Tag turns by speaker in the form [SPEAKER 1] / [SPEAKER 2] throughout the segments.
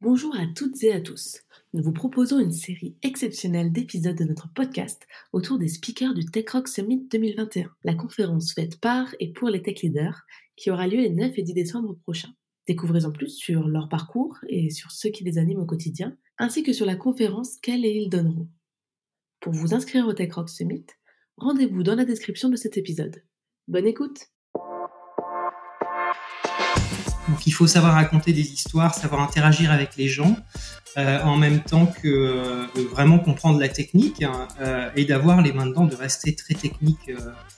[SPEAKER 1] Bonjour à toutes et à tous. Nous vous proposons une série exceptionnelle d'épisodes de notre podcast autour des speakers du Tech Rock Summit 2021, la conférence faite par et pour les tech leaders qui aura lieu les 9 et 10 décembre prochains. Découvrez en plus sur leur parcours et sur ce qui les anime au quotidien, ainsi que sur la conférence qu'elles et ils donneront. Pour vous inscrire au Tech Rock Summit, rendez-vous dans la description de cet épisode. Bonne écoute
[SPEAKER 2] donc il faut savoir raconter des histoires, savoir interagir avec les gens, euh, en même temps que euh, vraiment comprendre la technique hein, euh, et d'avoir les mains dedans, de rester très technique,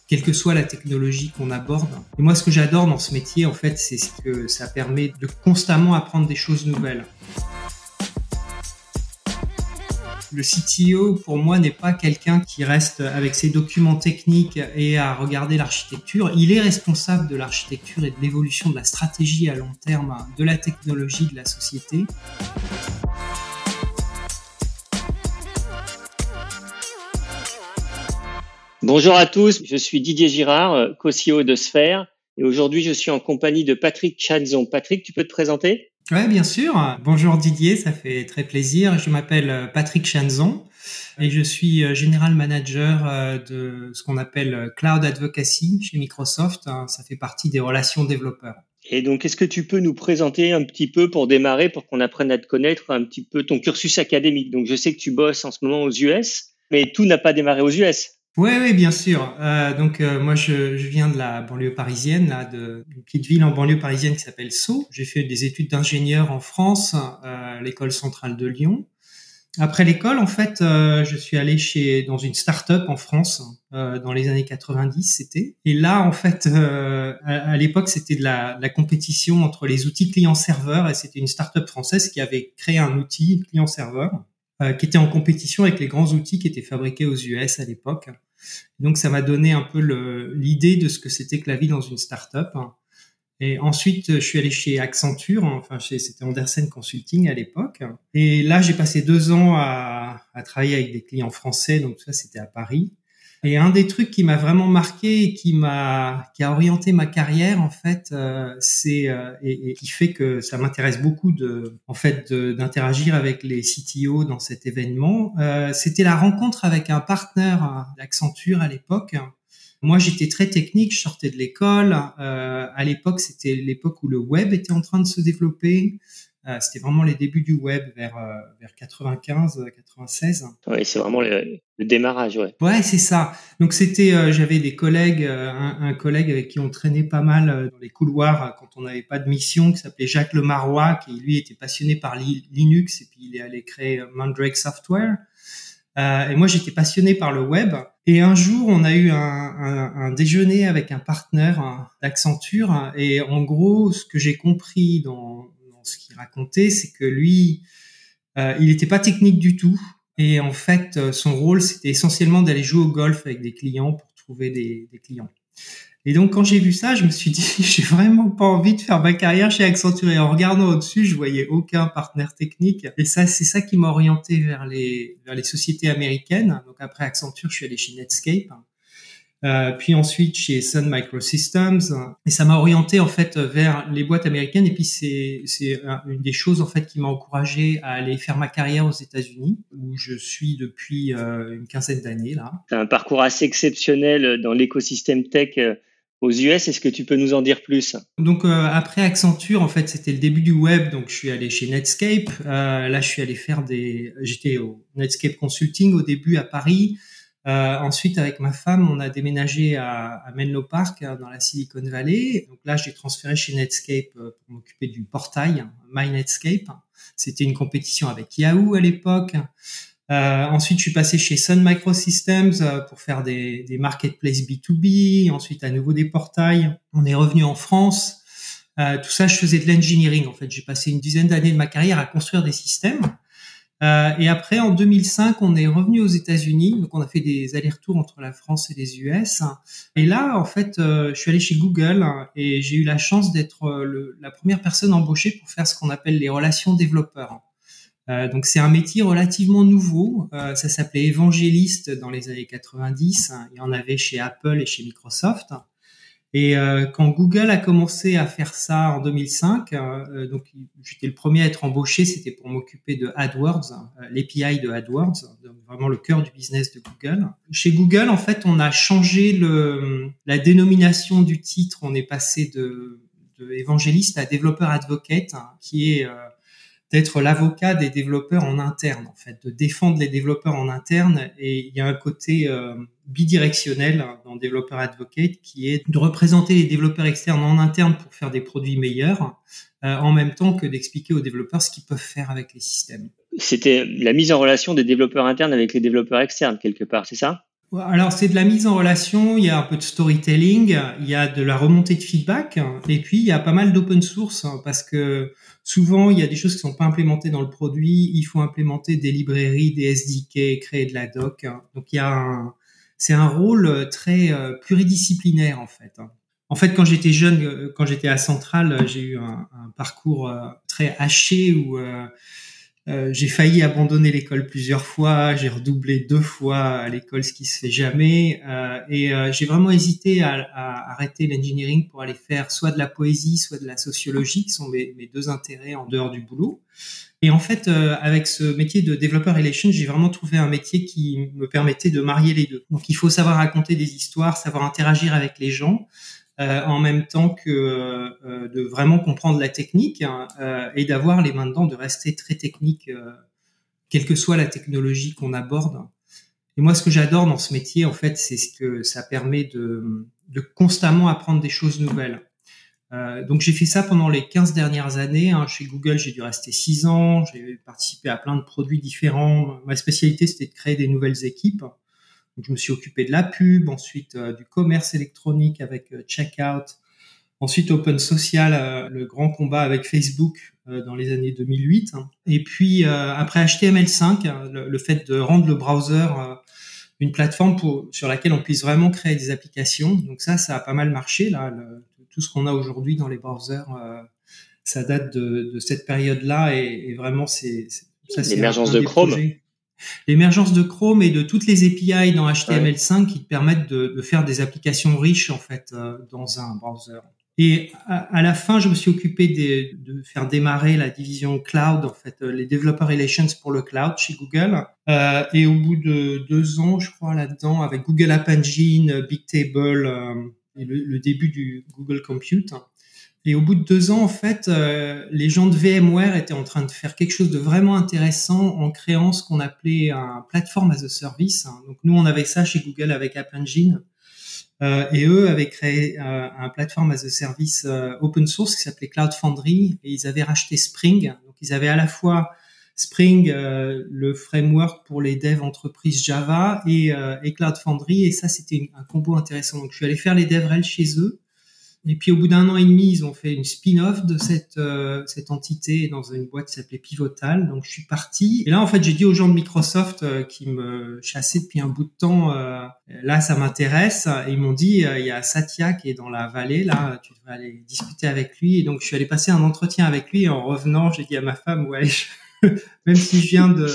[SPEAKER 2] quelle que soit la technologie qu'on aborde. Et moi, ce que j'adore dans ce métier, en fait, c'est ce que ça permet de constamment apprendre des choses nouvelles. Le CTO, pour moi, n'est pas quelqu'un qui reste avec ses documents techniques et à regarder l'architecture. Il est responsable de l'architecture et de l'évolution de la stratégie à long terme de la technologie de la société.
[SPEAKER 3] Bonjour à tous, je suis Didier Girard, co-CEO de Sphère, et aujourd'hui je suis en compagnie de Patrick Chanzon. Patrick, tu peux te présenter?
[SPEAKER 2] Oui, bien sûr. Bonjour Didier, ça fait très plaisir. Je m'appelle euh, Patrick Chanzon et je suis euh, General Manager euh, de ce qu'on appelle Cloud Advocacy chez Microsoft. Hein, ça fait partie des relations développeurs.
[SPEAKER 3] Et donc, est-ce que tu peux nous présenter un petit peu pour démarrer, pour qu'on apprenne à te connaître un petit peu ton cursus académique? Donc, je sais que tu bosses en ce moment aux US, mais tout n'a pas démarré aux US.
[SPEAKER 2] Oui, oui, bien sûr. Euh, donc euh, moi, je, je, viens de la banlieue parisienne, là, de une petite ville en banlieue parisienne qui s'appelle Sceaux. J'ai fait des études d'ingénieur en France, euh, l'école centrale de Lyon. Après l'école, en fait, euh, je suis allé chez dans une start-up en France euh, dans les années 90, c'était. Et là, en fait, à, à l'époque, c'était de la, de la, compétition entre les outils client-serveur et c'était une start-up française qui avait créé un outil client-serveur. Euh, qui était en compétition avec les grands outils qui étaient fabriqués aux US à l'époque. Donc ça m'a donné un peu l'idée de ce que c'était que la vie dans une start-up. Et ensuite, je suis allé chez Accenture, enfin c'était Andersen Consulting à l'époque. Et là, j'ai passé deux ans à, à, travailler avec des clients français, donc ça c'était à Paris. Et un des trucs qui m'a vraiment marqué et qui m'a qui a orienté ma carrière en fait, euh, c'est euh, et, qui fait que ça m'intéresse beaucoup de en fait d'interagir avec les CTO dans cet événement. Euh, c'était la rencontre avec un partenaire d'Accenture à l'époque. Moi, j'étais très technique, je sortais de l'école. Euh, à l'époque, c'était l'époque où le web était en train de se développer. Euh, c'était vraiment les débuts du web vers euh, vers 95 96
[SPEAKER 3] oui c'est vraiment le, démarrage ouais.
[SPEAKER 2] Ouais c'est ça. Donc c'était euh, j'avais des collègues un, un, collègue avec qui on traînait pas mal dans les couloirs quand on n'avait pas de mission qui s'appelait Jacques Lemarois qui lui était passionné par Linux et puis il est allé créer Mandrake Software. Et moi j'étais passionné par le web. Et un jour, on a eu un, un, un déjeuner avec un partenaire d'Accenture. Et en gros, ce que j'ai compris dans, ce qu'il racontait, c'est que lui, euh, il n'était pas technique du tout. Et en fait, euh, son rôle, c'était essentiellement d'aller jouer au golf avec des clients pour trouver des, des clients. Et donc, quand j'ai vu ça, je me suis dit, j'ai vraiment pas envie de faire ma carrière chez Accenture. Et en regardant au-dessus, je voyais aucun partenaire technique. Et ça, c'est ça qui m'a orienté vers les, vers les sociétés américaines. Donc, après Accenture, je suis allé chez Netscape. Euh, puis ensuite chez Sun Microsystems et ça m'a orienté en fait vers les boîtes américaines et puis c'est c'est une des choses en fait qui m'a encouragé à aller faire ma carrière aux États-Unis où je suis depuis euh, une quinzaine d'années là.
[SPEAKER 3] Un parcours assez exceptionnel dans l'écosystème tech euh, aux US. Est-ce que tu peux nous en dire plus?
[SPEAKER 2] Donc euh, après Accenture, en fait, c'était le début du web. Donc je suis allé chez Netscape. Euh, là, je suis allé faire des. J'étais au Netscape Consulting au début à Paris. Euh, ensuite, avec ma femme, on a déménagé à, à Menlo Park, euh, dans la Silicon Valley. Donc là, j'ai transféré chez Netscape euh, pour m'occuper du portail My Netscape. C'était une compétition avec Yahoo à l'époque. Euh, ensuite, je suis passé chez Sun Microsystems pour faire des, des marketplaces B2B. Ensuite, à nouveau des portails. On est revenu en France. Euh, tout ça, je faisais de l'engineering. En fait, j'ai passé une dizaine d'années de ma carrière à construire des systèmes. Euh, et après, en 2005, on est revenu aux États-Unis. Donc, on a fait des allers-retours entre la France et les US. Et là, en fait, euh, je suis allé chez Google et j'ai eu la chance d'être euh, la première personne embauchée pour faire ce qu'on appelle les relations développeurs. Donc, c'est un métier relativement nouveau. Ça s'appelait évangéliste dans les années 90. Il y en avait chez Apple et chez Microsoft. Et euh, quand Google a commencé à faire ça en 2005, euh, donc j'étais le premier à être embauché, c'était pour m'occuper de AdWords, euh, l'API de AdWords, vraiment le cœur du business de Google. Chez Google, en fait, on a changé le, la dénomination du titre. On est passé de, de évangéliste à développeur advocate, hein, qui est d'être l'avocat des développeurs en interne, en fait, de défendre les développeurs en interne. Et il y a un côté euh, bidirectionnel dans Développeur Advocate qui est de représenter les développeurs externes en interne pour faire des produits meilleurs, euh, en même temps que d'expliquer aux développeurs ce qu'ils peuvent faire avec les systèmes.
[SPEAKER 3] C'était la mise en relation des développeurs internes avec les développeurs externes, quelque part, c'est ça?
[SPEAKER 2] Alors c'est de la mise en relation, il y a un peu de storytelling, il y a de la remontée de feedback, et puis il y a pas mal d'open source hein, parce que souvent il y a des choses qui sont pas implémentées dans le produit, il faut implémenter des librairies, des SDK, créer de la doc. Hein. Donc il y a c'est un rôle très euh, pluridisciplinaire en fait. Hein. En fait, quand j'étais jeune, euh, quand j'étais à Centrale, j'ai eu un, parcours euh, très haché où euh, j'ai failli abandonner l'école plusieurs fois, j'ai redoublé deux fois à l'école, ce qui se fait jamais, euh, et euh, j'ai vraiment hésité à, arrêter l'engineering pour aller faire soit de la poésie, soit de la sociologie, qui sont mes, mes deux intérêts en dehors du boulot. Et en fait, avec ce métier de développeur relation, j'ai vraiment trouvé un métier qui me permettait de marier les deux. Donc, il faut savoir raconter des histoires, savoir interagir avec les gens, euh, en même temps que euh, de vraiment comprendre la technique hein, euh, et d'avoir les mains dedans, de rester très technique, quelle que soit la technologie qu'on aborde. Et moi, ce que j'adore dans ce métier, en fait, c'est ce que ça permet de, constamment apprendre des choses nouvelles. Donc j'ai fait ça pendant les 15 dernières années. Hein. Chez Google, j'ai dû rester 6 ans. J'ai participé à plein de produits différents. Ma spécialité, c'était de créer des nouvelles équipes je me suis occupé de la pub, ensuite euh, du commerce électronique avec euh, Checkout, ensuite Open Social, euh, le grand combat avec Facebook dans les années 2008, hein. et puis après HTML5, hein, le, fait de rendre le browser une plateforme pour, sur laquelle on puisse vraiment créer des applications. Donc ça, ça a pas mal marché là. tout ce qu'on a aujourd'hui dans les browsers, ça date de, cette période-là et, vraiment c'est
[SPEAKER 3] l'émergence de Chrome
[SPEAKER 2] l'émergence de Chrome et de toutes les API dans HTML5 qui te permettent de, faire des applications riches en fait euh, dans un browser. Et à, la fin, je me suis occupé de, faire démarrer la division cloud, en fait, euh, les developer relations pour le cloud chez Google. Euh, et au bout de deux ans, je crois là-dedans, avec Google App Engine, Bigtable et le, le, début du Google Compute, et au bout de deux ans, en fait, euh, les gens de VMware étaient en train de faire quelque chose de vraiment intéressant en créant ce qu'on appelait un platform as a service. Donc nous, on avait ça chez Google avec App Engine. Euh, et eux avaient créé euh, un platform as a service open source qui s'appelait Cloud Foundry et ils avaient racheté Spring. Donc ils avaient à la fois Spring, le framework pour les devs entreprises Java et, et Cloud Foundry et ça c'était un combo intéressant. Donc je suis allé faire les DevRel chez eux et puis au bout d'un an et demi, ils ont fait une spin-off de cette euh, cette entité dans une boîte qui s'appelait Pivotal. Donc je suis parti. Et là en fait, j'ai dit aux gens de Microsoft euh, qui me chassaient depuis un bout de temps, euh, là ça m'intéresse. Et ils m'ont dit, il y a Satya qui est dans la vallée, là tu devrais aller discuter avec lui. Et donc je suis allé passer un entretien avec lui. Et en revenant, j'ai dit à ma femme, ouais. même si je viens de,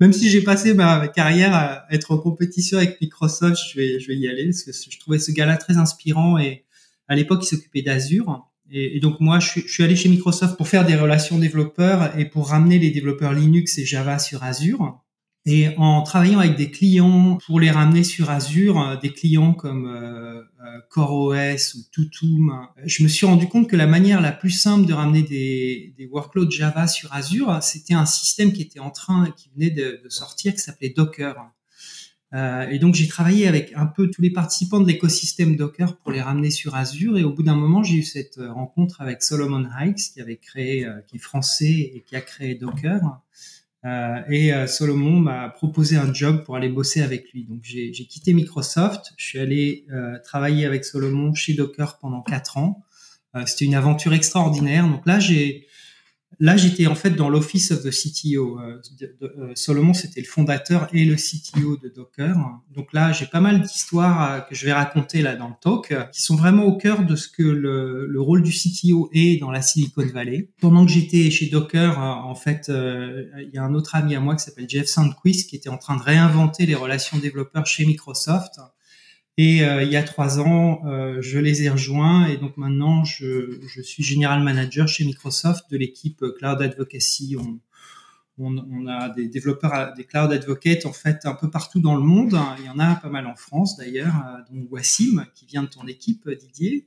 [SPEAKER 2] même si j'ai passé ma carrière à être en compétition avec Microsoft, je vais, je vais y aller parce que je trouvais ce gars-là très inspirant et, à l'époque, il s'occupait d'Azure. Et, donc moi, je suis, allé chez Microsoft pour faire des relations développeurs et pour ramener les développeurs Linux et Java sur Azure. Et en travaillant avec des clients pour les ramener sur Azure, des clients comme euh, euh, CoreOS ou Tutum, je me suis rendu compte que la manière la plus simple de ramener des, workloads Java sur Azure, c'était un système qui était en train, qui venait de sortir, qui s'appelait Docker. Euh, et donc j'ai travaillé avec un peu tous les participants de l'écosystème Docker pour les ramener sur Azure. Et au bout d'un moment, j'ai eu cette euh, rencontre avec Solomon Hikes, qui avait créé, euh, qui est français et qui a créé Docker. Et Solomon m'a proposé un job pour aller bosser avec lui. Donc j'ai quitté Microsoft, je suis allé travailler avec Solomon chez Docker pendant quatre ans. C'était une aventure extraordinaire. Donc là, j'ai Là, j'étais en fait dans l'office of the CTO. Euh, euh, Solomon, c'était le fondateur et le CTO de Docker. Donc là, j'ai pas mal d'histoires euh, que je vais raconter là dans le talk, qui sont vraiment au cœur de ce que le, le rôle du CTO est dans la Silicon Valley. Pendant que j'étais chez Docker, en fait, il y a un autre ami à moi qui s'appelle Jeff Sandquist qui était en train de réinventer les relations développeurs chez Microsoft. Et euh, il y a trois ans, euh, je les ai rejoints et donc maintenant, je, suis général manager chez Microsoft de l'équipe Cloud Advocacy. On, a des développeurs, des cloud advocates en fait un peu partout dans le monde. Il y en a pas mal en France d'ailleurs, euh, dont Wassim qui vient de ton équipe Didier,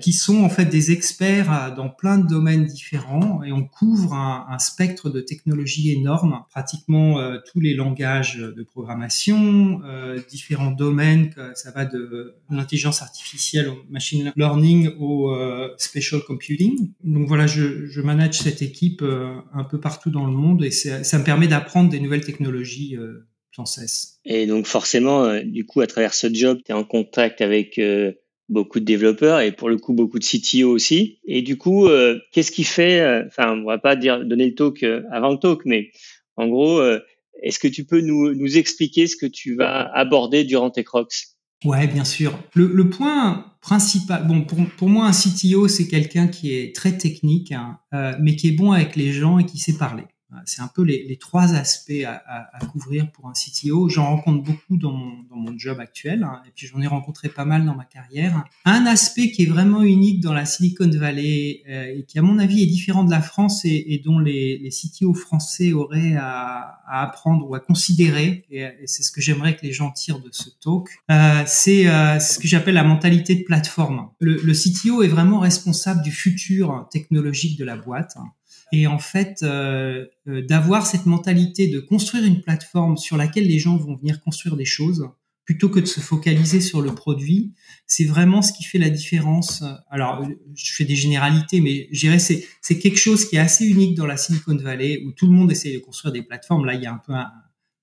[SPEAKER 2] qui sont en fait des experts euh, dans plein de domaines différents et on couvre un, spectre de technologies énorme, pratiquement euh, tous les langages de programmation, différents domaines, ça va de l'intelligence artificielle au machine learning au special computing. Donc voilà, je, je manage cette équipe un peu partout dans le monde et ça me permet d'apprendre des nouvelles technologies euh, sans cesse.
[SPEAKER 3] Et donc forcément, euh, du coup, à travers ce job, tu es en contact avec euh, beaucoup de développeurs et pour le coup beaucoup de CTO aussi. Et du coup, qu'est-ce qui fait, enfin, on va pas dire donner le talk avant le talk, mais en gros, est-ce que tu peux nous, nous expliquer ce que tu vas aborder durant tes crocs?
[SPEAKER 2] Ouais, bien sûr. Le, le, point principal, bon, pour, pour moi, un CTO, c'est quelqu'un qui est très technique, hein, mais qui est bon avec les gens et qui sait parler. C'est un peu les, trois aspects à, couvrir pour un CTO. J'en rencontre beaucoup dans mon, job actuel, hein, et puis j'en ai rencontré pas mal dans ma carrière. Un aspect qui est vraiment unique dans la Silicon Valley euh, et qui, à mon avis, est différent de la France et, dont les, CTO français auraient à, apprendre ou à considérer, et, c'est ce que j'aimerais que les gens tirent de ce talk, euh, c'est euh, ce que j'appelle la mentalité de plateforme. Le, le CTO est vraiment responsable du futur technologique de la boîte. Et en fait, euh, euh, d'avoir cette mentalité de construire une plateforme sur laquelle les gens vont venir construire des choses, plutôt que de se focaliser sur le produit, c'est vraiment ce qui fait la différence. Alors, je fais des généralités, mais je dirais c'est c'est quelque chose qui est assez unique dans la Silicon Valley où tout le monde essaie de construire des plateformes. Là, il y a un peu un,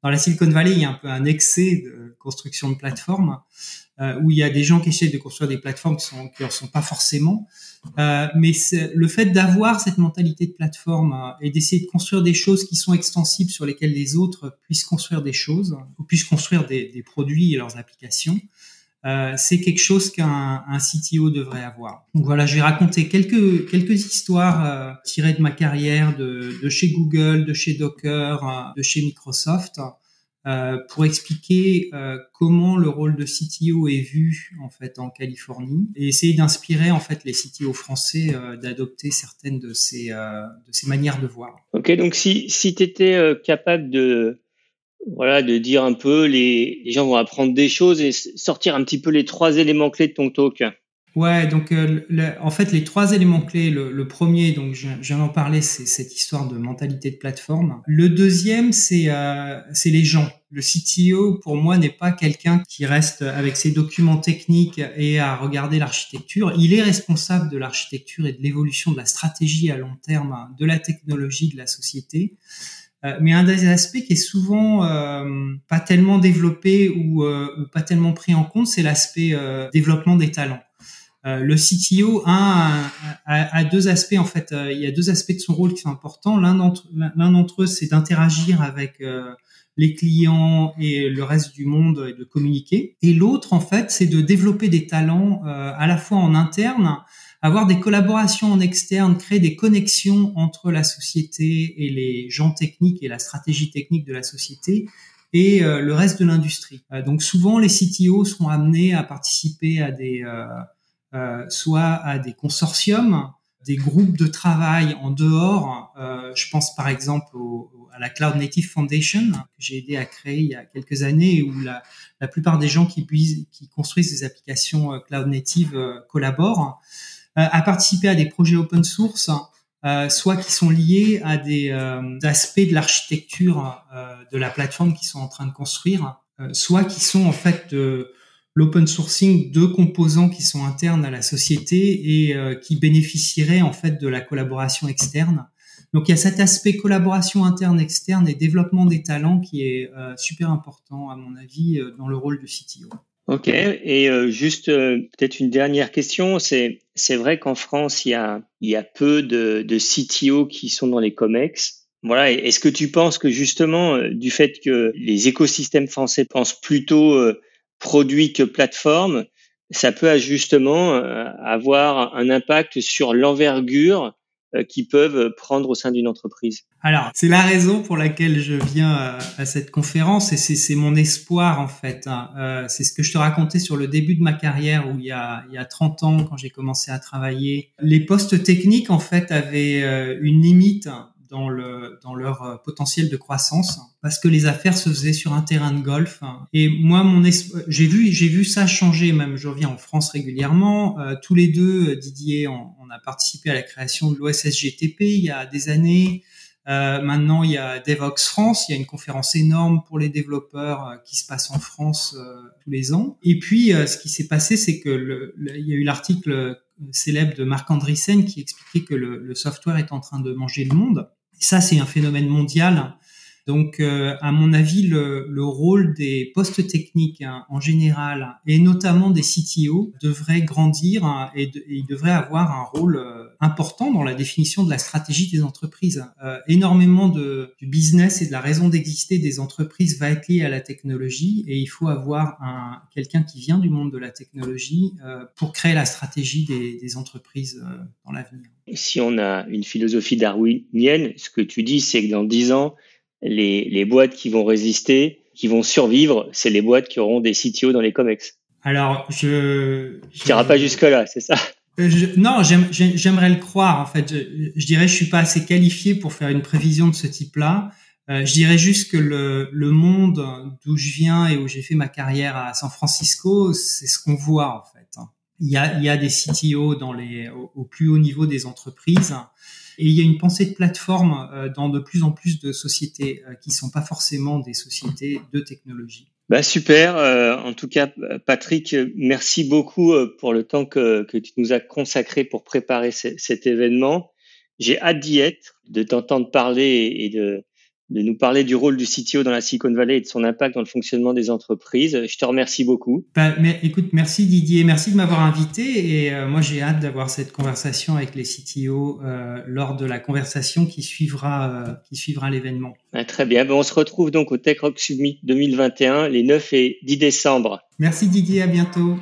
[SPEAKER 2] dans la Silicon Valley, il y a un peu un excès de construction de plateformes où il y a des gens qui essaient de construire des plateformes qui en sont pas forcément. Euh, mais le fait d'avoir cette mentalité de plateforme euh, et d'essayer de construire des choses qui sont extensibles sur lesquelles les autres puissent construire des choses ou puissent construire des, produits et leurs applications, euh, c'est quelque chose qu'un un CTO devrait avoir. Donc voilà, je vais raconter quelques histoires euh, tirées de ma carrière de, chez Google, de chez Docker, euh, de chez Microsoft. Euh, pour expliquer euh, comment le rôle de CTO est vu en fait en Californie et essayer d'inspirer en fait les CTO français euh, d'adopter certaines de ces de ces manières de voir.
[SPEAKER 3] Ok, donc si si tu étais capable de voilà de dire un peu les les gens vont apprendre des choses et sortir un petit peu les trois éléments clés de ton talk.
[SPEAKER 2] Ouais, donc euh, en fait les trois éléments clés, le, premier, donc je, viens d'en parler, c'est cette histoire de mentalité de plateforme. Le deuxième, c'est euh, c'est les gens. Le CTO, pour moi, n'est pas quelqu'un qui reste avec ses documents techniques et à regarder l'architecture. Il est responsable de l'architecture et de l'évolution de la stratégie à long terme de la technologie de la société. Euh, mais un des aspects qui est souvent euh, pas tellement développé ou, euh, ou, pas tellement pris en compte, c'est l'aspect développement des talents. Euh, le CTO a, a, deux aspects en fait. Euh, il y a deux aspects de son rôle qui sont importants. L'un d'entre eux, c'est d'interagir avec euh, les clients et le reste du monde et de communiquer. Et l'autre, en fait, c'est de développer des talents à la fois en interne, avoir des collaborations en externe, créer des connexions entre la société et les gens techniques et la stratégie technique de la société et le reste de l'industrie. donc souvent, les CTO sont amenés à participer à des soit à des consortiums, des groupes de travail en dehors. Euh, je pense par exemple à la Cloud Native Foundation que j'ai aidé à créer il y a quelques années, où la, la plupart des gens qui, qui construisent des applications euh, cloud native collaborent, à participer à des projets open source. Euh, soit qui sont liés à des aspects de l'architecture de la plateforme qu'ils sont en train de construire, soit qui sont en fait de, l'open sourcing de composants qui sont internes à la société et euh, qui bénéficieraient en fait de la collaboration externe. Donc il y a cet aspect collaboration interne externe et développement des talents qui est euh, super important à mon avis euh, dans le rôle de CTO.
[SPEAKER 3] Ok et juste peut-être une dernière question c'est vrai qu'en France il y a y a peu de, de CTO qui sont dans les Comex. Voilà, est-ce que tu penses que justement, du fait que les écosystèmes français pensent plutôt produit que plateforme, ça peut justement euh, avoir un impact sur l'envergure qui peuvent prendre au sein d'une entreprise
[SPEAKER 2] Alors, c'est la raison pour laquelle je viens à, cette conférence et c'est mon espoir en fait. Hein. c'est ce que je te racontais sur le début de ma carrière où il y a, il y a 30 ans quand j'ai commencé à travailler. Les postes techniques en fait avaient une limite dans, le, dans leur euh, potentiel de croissance parce que les affaires se faisaient sur un terrain de golf. Et moi, mon j'ai vu, j'ai vu ça changer. Même, je reviens en France régulièrement. Euh, tous les deux, Didier, on, a participé à la création de l'OSSGTP il y a des années. Euh, maintenant, il y a Devox France, il y a une conférence énorme pour les développeurs euh, qui se passe en France tous les ans. Et puis, ce qui s'est passé, c'est que il y a eu l'article célèbre de Marc Andreessen qui expliquait que le, software est en train de manger le monde ça, c'est un phénomène mondial. Donc, euh, à mon avis, le, le, rôle des postes techniques hein, en général, et notamment des CTO, devrait grandir hein, et, il devrait avoir un rôle euh, important dans la définition de la stratégie des entreprises. Euh, énormément de, du business et de la raison d'exister des entreprises va être lié à la technologie, et il faut avoir un, quelqu'un qui vient du monde de la technologie pour créer la stratégie des, des entreprises dans l'avenir.
[SPEAKER 3] Si on a une philosophie darwinienne, ce que tu dis, c'est que dans dix ans, les, les boîtes qui vont résister, qui vont survivre, c'est les boîtes qui auront des CTO dans les COMEX.
[SPEAKER 2] Alors, je...
[SPEAKER 3] Tu n'iras pas jusque-là, c'est ça?
[SPEAKER 2] Euh, non, j'aimerais le croire. En fait, je, je, dirais, je suis pas assez qualifié pour faire une prévision de ce type-là. Euh, je dirais juste que le, le monde d'où je viens et où j'ai fait ma carrière à San Francisco, c'est ce qu'on voit en fait. Il y a, il y a des CTO dans les, au, au, plus haut niveau des entreprises et il y a une pensée de plateforme euh, dans de plus en plus de sociétés euh, qui ne sont pas forcément des sociétés de technologie.
[SPEAKER 3] Bah super. Euh, en tout cas, Patrick, merci beaucoup pour le temps que, que tu nous as consacré pour préparer cet événement. J'ai hâte d'y être, de t'entendre parler et de, de nous parler du rôle du CTO dans la Silicon Valley et de son impact dans le fonctionnement des entreprises. Je te remercie beaucoup.
[SPEAKER 2] Bah, mais, écoute, merci Didier, merci de m'avoir invité et euh, moi j'ai hâte d'avoir cette conversation avec les CTO euh, lors de la conversation qui suivra, euh, qui suivra l'événement.
[SPEAKER 3] Ah, très bien, on se retrouve donc au Tech Rock Summit 2021 les 9 et 10 décembre.
[SPEAKER 2] Merci Didier, à bientôt.